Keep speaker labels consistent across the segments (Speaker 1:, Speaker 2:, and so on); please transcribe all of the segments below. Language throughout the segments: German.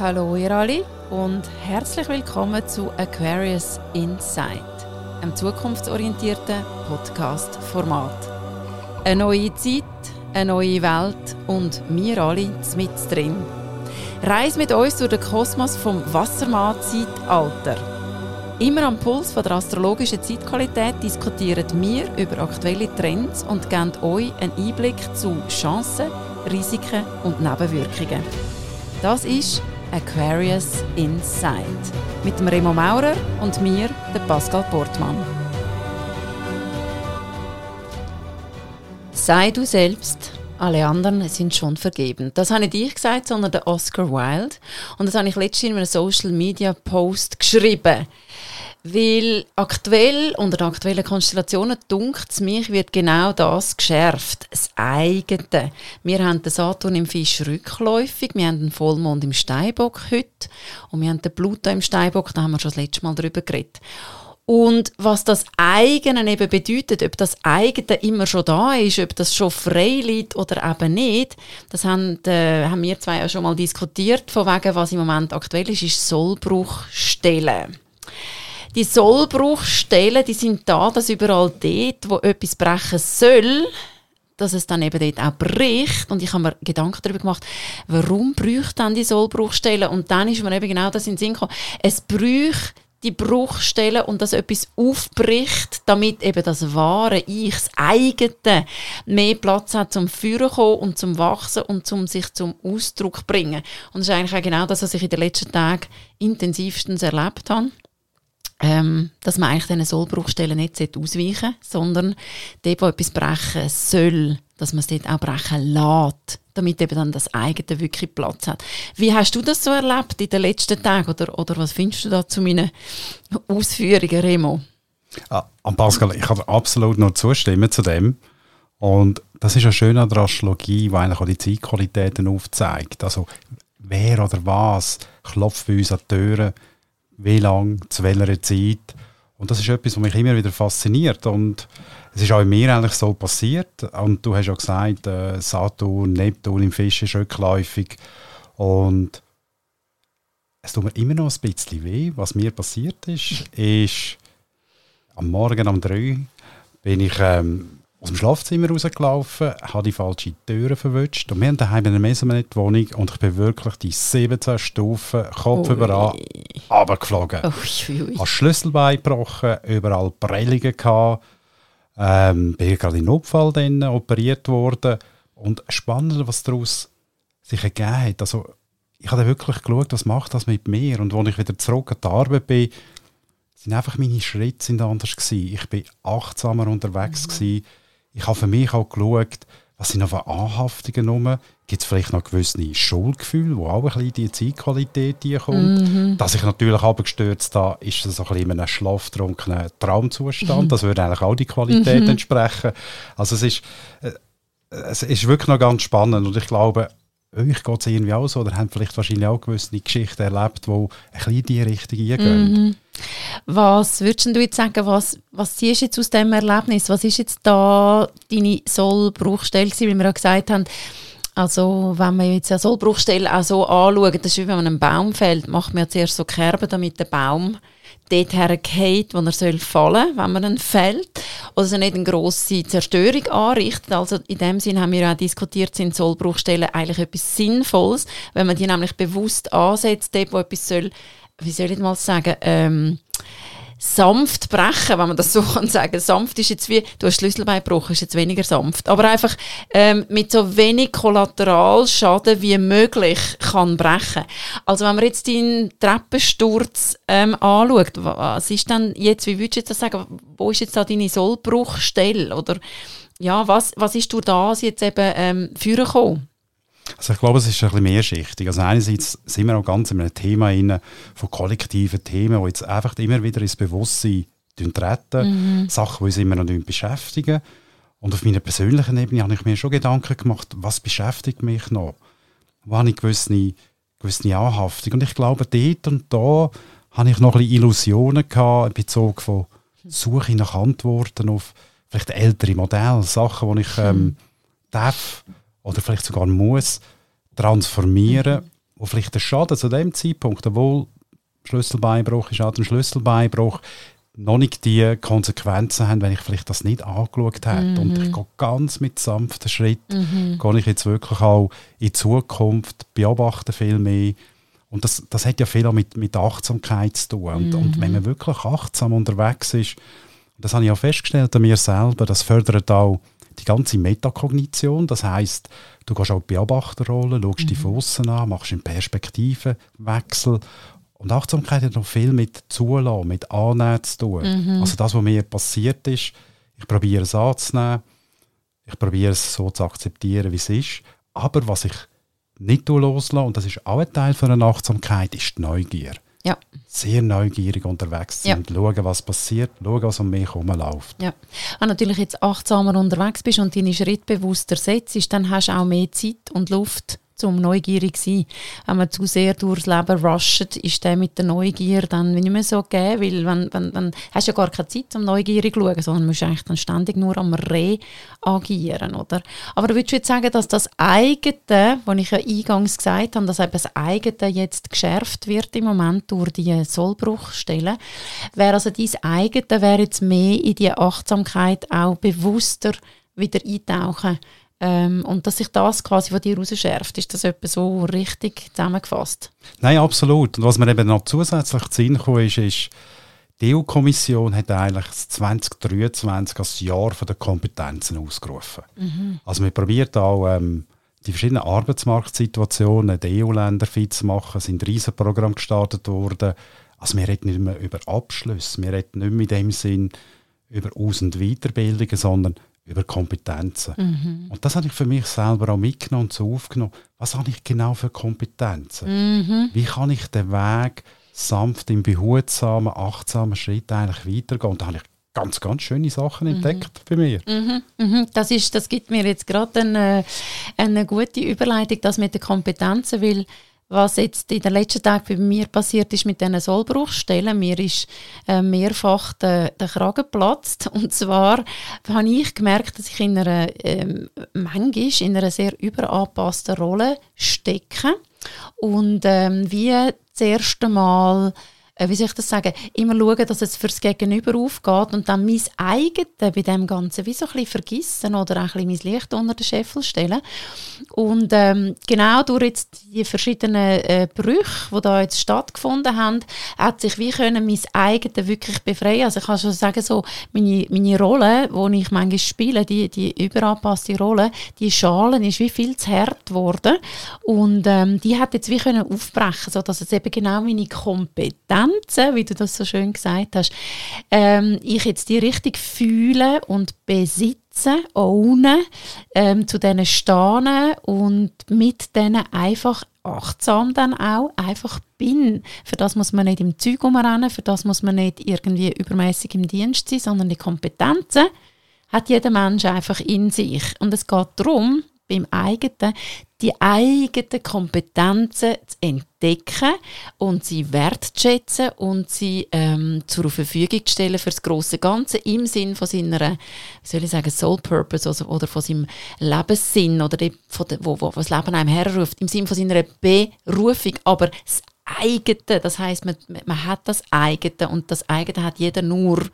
Speaker 1: Hallo ihr alle und herzlich willkommen zu Aquarius Insight, einem zukunftsorientierten Podcast-Format. Eine neue Zeit, eine neue Welt und wir alle mit drin. Reise mit uns durch den Kosmos vom Wassermann-Zeitalter. Immer am Puls von der astrologischen Zeitqualität diskutieren wir über aktuelle Trends und geben euch einen Einblick zu Chancen, Risiken und Nebenwirkungen. Das ist Aquarius Insight mit dem Remo Maurer und mir, der Pascal Portmann. Sei du selbst, alle anderen sind schon vergeben. Das habe nicht ich gesagt, sondern der Oscar Wilde. Und das habe ich letztens in einem Social Media Post geschrieben. Weil aktuell, unter den aktuellen Konstellationen, dunkt es mich, wird genau das geschärft. Das eigene. Wir haben den Saturn im Fisch rückläufig, wir haben den Vollmond im Steinbock heute und wir haben den Pluto im Steinbock, da haben wir schon das letzte Mal darüber geredet. Und was das eigene eben bedeutet, ob das eigene immer schon da ist, ob das schon frei liegt oder eben nicht, das haben, äh, haben wir zwei ja schon mal diskutiert, von wegen, was im Moment aktuell ist, ist Sollbruchstellen. Die Sollbruchstellen, die sind da, dass überall dort, wo etwas brechen soll, dass es dann eben dort auch bricht. Und ich habe mir Gedanken darüber gemacht, warum braucht dann die Sollbruchstellen? Und dann ist mir eben genau das in den Sinn gekommen. Es braucht die Bruchstellen und dass etwas aufbricht, damit eben das wahre Ich, das eigene, mehr Platz hat zum Führen kommen und zum Wachsen und zum sich zum Ausdruck bringen. Und das ist eigentlich auch genau das, was ich in den letzten Tagen intensivstens erlebt habe ähm, dass man eigentlich diesen Sollbruchstellen nicht ausweichen sollte, sondern dort, wo etwas brechen soll, dass man es dort auch brechen lässt, damit eben dann das eigene wirklich Platz hat. Wie hast du das so erlebt in den letzten Tagen oder, oder was findest du da zu meinen Ausführungen, Remo?
Speaker 2: Ah, Pascal, ich kann absolut nur zustimmen zu dem. Und das ist ja schön an der Astrologie, die eigentlich auch die Zeitqualitäten aufzeigt. Also wer oder was klopft bei uns an die Türen, wie lange, zu welcher Zeit. Und das ist etwas, was mich immer wieder fasziniert. Und es ist auch in mir eigentlich so passiert. Und du hast ja gesagt, äh, Saturn, Neptun im Fisch ist rückläufig. Und es tut mir immer noch ein bisschen weh. Was mir passiert ist, ist am Morgen um drei bin ich ähm, aus dem Schlafzimmer rausgelaufen, habe die falsche Türe verwünscht. Und wir haben daheim eine Mesonet-Wohnung und ich bin wirklich die 17 Stufen Kopf Ui. überall runtergeflogen. Ich habe Schlüsselbein gebrochen, überall Prellungen gehabt. Ähm, bin gerade in Notfall dann operiert worden. Und spannend, was daraus sich ergeben hat. Also, ich habe wirklich geschaut, was macht das mit mir. Und als ich wieder zurück an die Arbeit bin, sind einfach meine Schritte sind anders gewesen. Ich bin achtsamer unterwegs mhm. gewesen ich habe für mich auch geschaut, was sind noch für Anhaftungen rum. Gibt es vielleicht noch gewisse Schuldgefühle, wo auch ein bisschen die Zeitqualität kommt. Mhm. Dass ich natürlich abgestürzt habe, ist das so ein bisschen in einem schlaftrunkenen Traumzustand. Mhm. Das würde eigentlich auch die Qualität mhm. entsprechen. Also es ist, äh, es ist wirklich noch ganz spannend und ich glaube, euch geht es irgendwie auch so, oder habt vielleicht wahrscheinlich auch gewisse Geschichten erlebt, die ein bisschen in diese Richtung eingehen. Mhm.
Speaker 1: Was würdest du jetzt sagen, was, was siehst du jetzt aus diesem Erlebnis? Was ist jetzt da deine Sollbruchstelle gewesen, wie wir ja gesagt haben, also wenn man jetzt eine Sollbruchstelle auch so anschaut, das ist wie wenn man einen Baum fällt, macht man ja zuerst so Kerben, damit der Baum dort hergeht, wo er soll fallen wenn man dann fällt. Oder also nicht eine grosse Zerstörung anrichtet. Also in dem Sinn haben wir auch diskutiert, sind Sollbruchstellen eigentlich etwas Sinnvolles, wenn man die nämlich bewusst ansetzt, dort wo etwas soll wie soll ich mal sagen, ähm, sanft brechen, wenn man das so kann sagen. Sanft ist jetzt wie, du hast Schlüsselbein gebrochen, ist jetzt weniger sanft. Aber einfach ähm, mit so wenig Kollateralschaden wie möglich kann brechen. Also wenn man jetzt den Treppensturz ähm, anschaut, was ist dann jetzt, wie würdest du jetzt das sagen, wo ist jetzt da deine Sollbruchstelle? Oder ja, was, was ist durch das jetzt eben ähm, führen gekommen?
Speaker 2: Also ich glaube, es ist ein bisschen mehrschichtig. Also einerseits sind wir auch ganz in einem Thema rein, von kollektiven Themen, die jetzt einfach immer wieder ins Bewusstsein treten. Mhm. Sachen, die uns immer noch beschäftigen. Und auf meiner persönlichen Ebene habe ich mir schon Gedanken gemacht, was beschäftigt mich noch? Wo habe ich gewisse, gewisse Anhaftung? Und ich glaube, dort und da habe ich noch ein bisschen Illusionen gehabt, in Bezug von Suche nach Antworten auf vielleicht ältere Modelle, Sachen, die ich ähm, darf oder vielleicht sogar muss transformieren, wo vielleicht der Schaden zu dem Zeitpunkt, obwohl Schlüsselbeinbruch ist auch ein Schlüsselbeinbruch, noch nicht die Konsequenzen haben, wenn ich vielleicht das nicht angeschaut habe. Mhm. Und ich gehe ganz mit sanften Schritt, mhm. gehe ich jetzt wirklich auch in Zukunft, beobachte viel mehr. Und das, das hat ja viel auch mit, mit Achtsamkeit zu tun. Und, mhm. und wenn man wirklich achtsam unterwegs ist, das habe ich auch festgestellt an mir selber, das fördert auch die ganze Metakognition. Das heißt, du gehst auch die Beobachterrolle, schaust mhm. dich von außen an, machst einen Perspektivenwechsel und Achtsamkeit hat noch viel mit Zulassen, mit Annehmen zu tun. Mhm. Also das, was mir passiert ist, ich probiere es anzunehmen, ich probiere es so zu akzeptieren, wie es ist. Aber was ich nicht loslasse, und das ist auch ein Teil von einer Achtsamkeit, ist die Neugier.
Speaker 1: Ja.
Speaker 2: Sehr neugierig unterwegs sind, ja. schauen, was passiert, schauen, was um mich herum läuft.
Speaker 1: Ja. Wenn du natürlich jetzt achtsamer unterwegs bist und deine Schritte bewusster setzt, dann hast du auch mehr Zeit und Luft, um neugierig zu sein. Wenn man zu sehr durchs Leben rusht, ist der mit der Neugier dann nicht mehr so gegeben, weil wenn, wenn, dann hast du ja gar keine Zeit, um neugierig zu schauen, sondern musst eigentlich dann ständig nur am reagieren, oder? Aber würdest du jetzt sagen, dass das eigene, was ich ja eingangs gesagt habe, dass eben das eigene jetzt geschärft wird im Moment durch die Sollbruchstellen, wäre also dein eigene wäre jetzt mehr in die Achtsamkeit auch bewusster wieder eintauchen ähm, und dass sich das quasi von dir rausschärft, ist das etwa so richtig zusammengefasst?
Speaker 2: Nein, absolut. Und was mir eben noch zusätzlich zu Sinn kam, ist, ist, die EU-Kommission hat eigentlich 2023 als Jahr der Kompetenzen ausgerufen. Mhm. Also wir probiert auch ähm, die verschiedenen Arbeitsmarktsituationen der EU-Länder fit zu machen. Es sind Riesenprogramme gestartet worden. Also wir reden nicht mehr über Abschlüsse, wir reden nicht mehr in dem Sinn über Aus- und Weiterbildungen, sondern über Kompetenzen. Mhm. Und das habe ich für mich selber auch mitgenommen und so aufgenommen. Was habe ich genau für Kompetenzen? Mhm. Wie kann ich den Weg sanft, im behutsamen, achtsamen Schritt eigentlich weitergehen? Und da habe ich ganz, ganz schöne Sachen mhm. entdeckt bei mir.
Speaker 1: Mhm. Mhm. Das, ist, das gibt mir jetzt gerade eine, eine gute Überleitung, das mit den Kompetenzen, weil was jetzt in den letzten Tagen bei mir passiert ist mit diesen Sollbruchstellen. Mir ist äh, mehrfach der, der Kragen geplatzt. Und zwar habe ich gemerkt, dass ich in einer, ähm, manchmal in einer sehr überanpassten Rolle stecke. Und ähm, wie das erste Mal wie soll ich das sagen, immer schauen, dass es fürs Gegenüber aufgeht und dann mein eigenes bei dem Ganzen wie so ein bisschen vergessen oder auch ein bisschen mein Licht unter den Scheffel stellen. Und ähm, genau durch jetzt die verschiedenen äh, Brüche, die da jetzt stattgefunden haben, hat sich wie können mein eigenes wirklich befreien. Also ich kann schon sagen, so meine, meine Rolle, die ich manchmal spiele, die, die überanpasste Rolle, die Schalen ist wie viel zu hart geworden und ähm, die hat jetzt wie können aufbrechen, sodass es eben genau meine Kompetenz Grenzen, wie du das so schön gesagt hast, ähm, ich jetzt die richtig fühle und besitze, ohne ähm, zu denen stehen und mit denen einfach achtsam dann auch einfach bin. Für das muss man nicht im Zeug umrennen, für das muss man nicht irgendwie übermäßig im Dienst sein, sondern die Kompetenzen hat jeder Mensch einfach in sich. Und es geht darum, beim eigenen, die eigenen Kompetenzen zu entdecken und sie wertzuschätzen und sie ähm, zur Verfügung zu stellen für das große Ganze im Sinn von seiner, wie soll ich sagen, Soul Purpose also, oder von seinem Lebenssinn oder von der, wo, wo das Leben einem herruft, im Sinn von seiner Berufung, aber das eigene, das heißt, man, man hat das eigene und das eigene hat jeder nur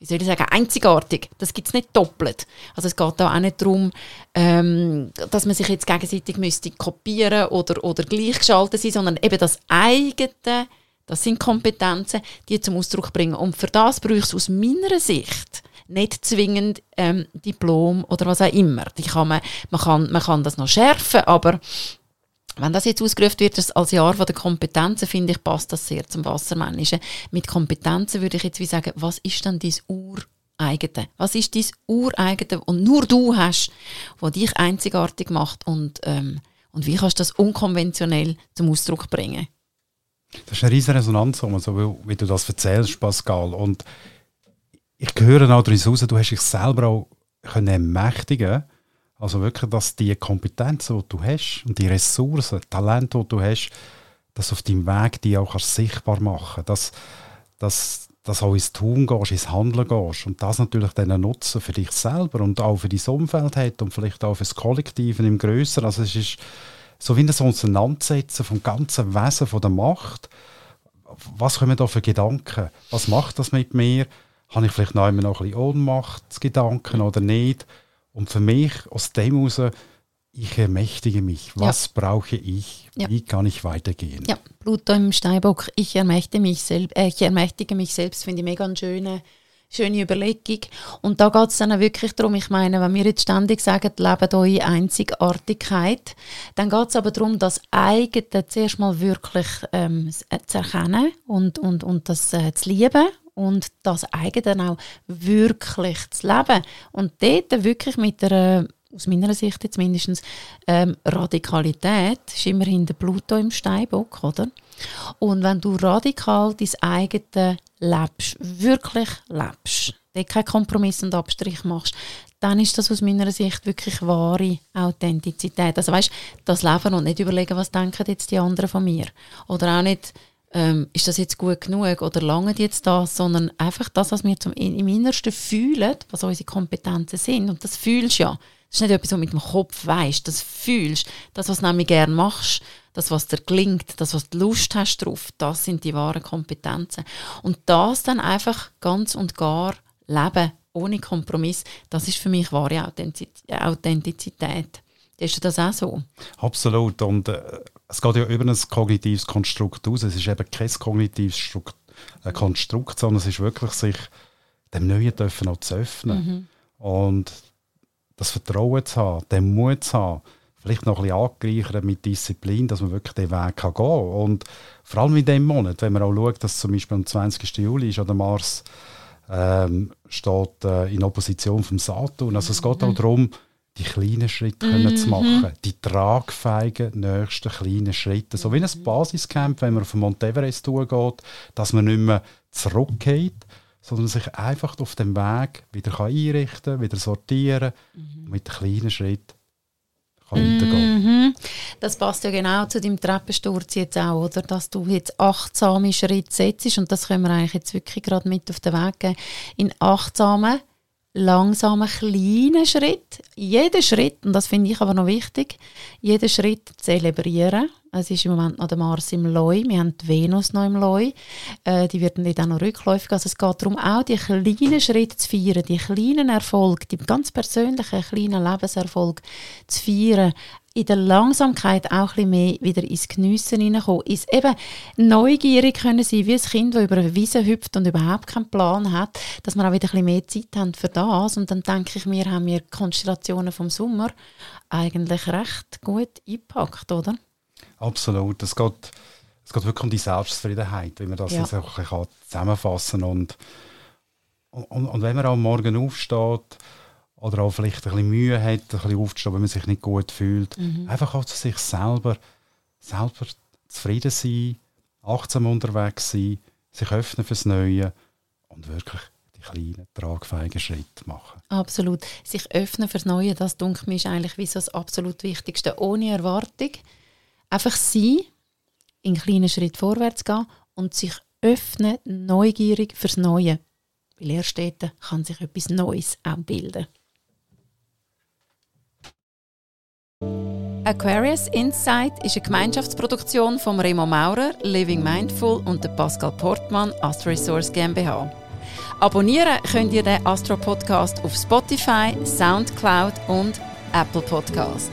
Speaker 1: wie soll ich sagen, einzigartig. Das gibt es nicht doppelt. Also es geht da auch nicht darum, ähm, dass man sich jetzt gegenseitig müsste kopieren oder, oder gleichgeschaltet sein, sondern eben das eigene, das sind Kompetenzen, die zum Ausdruck bringen. Und für das braucht es aus meiner Sicht nicht zwingend ähm, Diplom oder was auch immer. Die kann man, man, kann, man kann das noch schärfen, aber wenn das jetzt ausgerufen wird als Jahr der Kompetenzen, finde ich, passt das sehr zum Wassermännischen. Mit Kompetenzen würde ich jetzt wie sagen, was ist denn dein Ureigene? Was ist dein Ureigene und nur du hast, was dich einzigartig macht und, ähm, und wie kannst du das unkonventionell zum Ausdruck bringen?
Speaker 2: Das ist eine riesige Resonanz, so wie, du das erzählst, Pascal. Und ich höre auch daraus raus, du hast dich selber auch können ermächtigen also wirklich, dass die Kompetenzen, die du hast und die Ressourcen, Talente, die du hast, dass auf deinem Weg die auch sichtbar machen dass, dass, dass auch ins Tun gehst, ins Handeln gehst und das natürlich dann nutzen für dich selber und auch für dein Umfeld hat und vielleicht auch für das Kollektiv im Größeren. Also es ist so wie das Auseinandersetzen vom ganzen Wesen von der Macht. Was kommen da für Gedanken? Was macht das mit mir? Habe ich vielleicht noch immer noch ein bisschen Ohnmachtsgedanken oder nicht? Und für mich aus dem heraus, ich ermächtige mich. Was ja. brauche ich? Ja. Wie kann ich weitergehen?
Speaker 1: Ja, Pluto im Steinbock. Ich ermächtige mich, selb äh, ich ermächtige mich selbst, finde ich mega eine schöne, schöne Überlegung. Und da geht es dann auch wirklich darum, ich meine, wenn wir jetzt ständig sagen, leben eure Einzigartigkeit, dann geht es aber darum, das eigene zuerst mal wirklich ähm, zu erkennen und, und, und das äh, zu lieben und das eigene auch wirklich zu leben. Und dort wirklich mit einer aus meiner Sicht jetzt mindestens, ähm, Radikalität ist immerhin der Pluto im Steinbock, oder? Und wenn du radikal dein eigenes lebst, wirklich lebst, dort keinen Kompromiss und Abstrich machst, dann ist das aus meiner Sicht wirklich wahre Authentizität. Also weißt, das Leben und nicht überlegen, was denken jetzt die anderen von mir. Oder auch nicht, ähm, ist das jetzt gut genug oder lange jetzt das, sondern einfach das, was wir zum, im Innersten fühlen, was unsere Kompetenzen sind. Und das fühlst du ja. Das ist nicht etwas, was du mit dem Kopf weißt, das fühlst. Das, was du nämlich gerne machst, das, was dir gelingt, das, was du Lust hast drauf, das sind die wahren Kompetenzen. Und das dann einfach ganz und gar leben, ohne Kompromiss, das ist für mich wahre Authentizität. Ist das auch so?
Speaker 2: Absolut. Und äh, es geht ja über ein kognitives Konstrukt aus. Es ist eben kein kognitives Strukt, äh, Konstrukt, sondern es ist wirklich sich dem Neuen dürfen auch zu öffnen. Mhm. Und das Vertrauen zu haben, den Mut zu haben, vielleicht noch ein bisschen angereichert mit Disziplin, dass man wirklich den Weg kann gehen kann. Und vor allem in diesem Monat, wenn man auch schaut, dass zum Beispiel am 20. Juli ist, oder Mars ähm, steht äh, in Opposition vom Saturn. Also es geht auch mhm. darum, die kleinen Schritte mhm. zu machen, die tragfähigen nächsten kleinen Schritte. So wie ein Basiscamp, wenn man auf den Mount Everest geht, dass man nicht mehr zurückgeht, sondern sich einfach auf dem Weg wieder kann einrichten wieder sortieren mhm. und mit kleinen Schritten kann
Speaker 1: mhm. Das passt ja genau zu deinem Treppensturz jetzt auch, oder? Dass du jetzt achtsame Schritte setzt und das können wir eigentlich jetzt wirklich gerade mit auf den Weg geben. In achtsamen langsamen, kleinen Schritt. Jeden Schritt, und das finde ich aber noch wichtig, jeden Schritt zelebrieren. Es ist im Moment noch der Mars im Leu, wir haben die Venus noch im Leu. Äh, die werden dann noch rückläufig. Also es geht darum, auch die kleinen Schritte zu feiern, die kleinen Erfolge, die ganz persönlichen kleinen Lebenserfolge zu feiern in der Langsamkeit auch ein mehr wieder ins Geniessen hineinkommen. Ist eben neugierig können sein, wie ein Kind, das über eine Wiese hüpft und überhaupt keinen Plan hat, dass wir auch wieder ein bisschen mehr Zeit haben für das. Und dann denke ich mir, haben wir die Konstellationen vom Sommer eigentlich recht gut eingepackt, oder?
Speaker 2: Absolut. Es geht, es geht wirklich um die Selbstzufriedenheit, wie man das ja. jetzt auch zusammenfassen kann. Und, und, und wenn man am Morgen aufsteht, oder auch vielleicht ein bisschen Mühe hat, ein bisschen aufzustehen, wenn man sich nicht gut fühlt. Mhm. Einfach auch zu sich selber, selber zufrieden sein, achtsam unterwegs sein, sich öffnen fürs Neue und wirklich die kleinen, tragfähigen Schritte machen.
Speaker 1: Absolut. Sich öffnen fürs Neue, das denke mir ist eigentlich wie so das absolut Wichtigste. Ohne Erwartung. Einfach sein, in kleinen Schritt vorwärts gehen und sich öffnen, neugierig fürs Neue. Weil erst dort kann sich etwas Neues auch bilden. Aquarius Insight ist eine Gemeinschaftsproduktion von Remo Maurer, Living Mindful und Pascal Portmann, Astro Resource GmbH. Abonnieren könnt ihr den Astro Podcast auf Spotify, Soundcloud und Apple Podcast.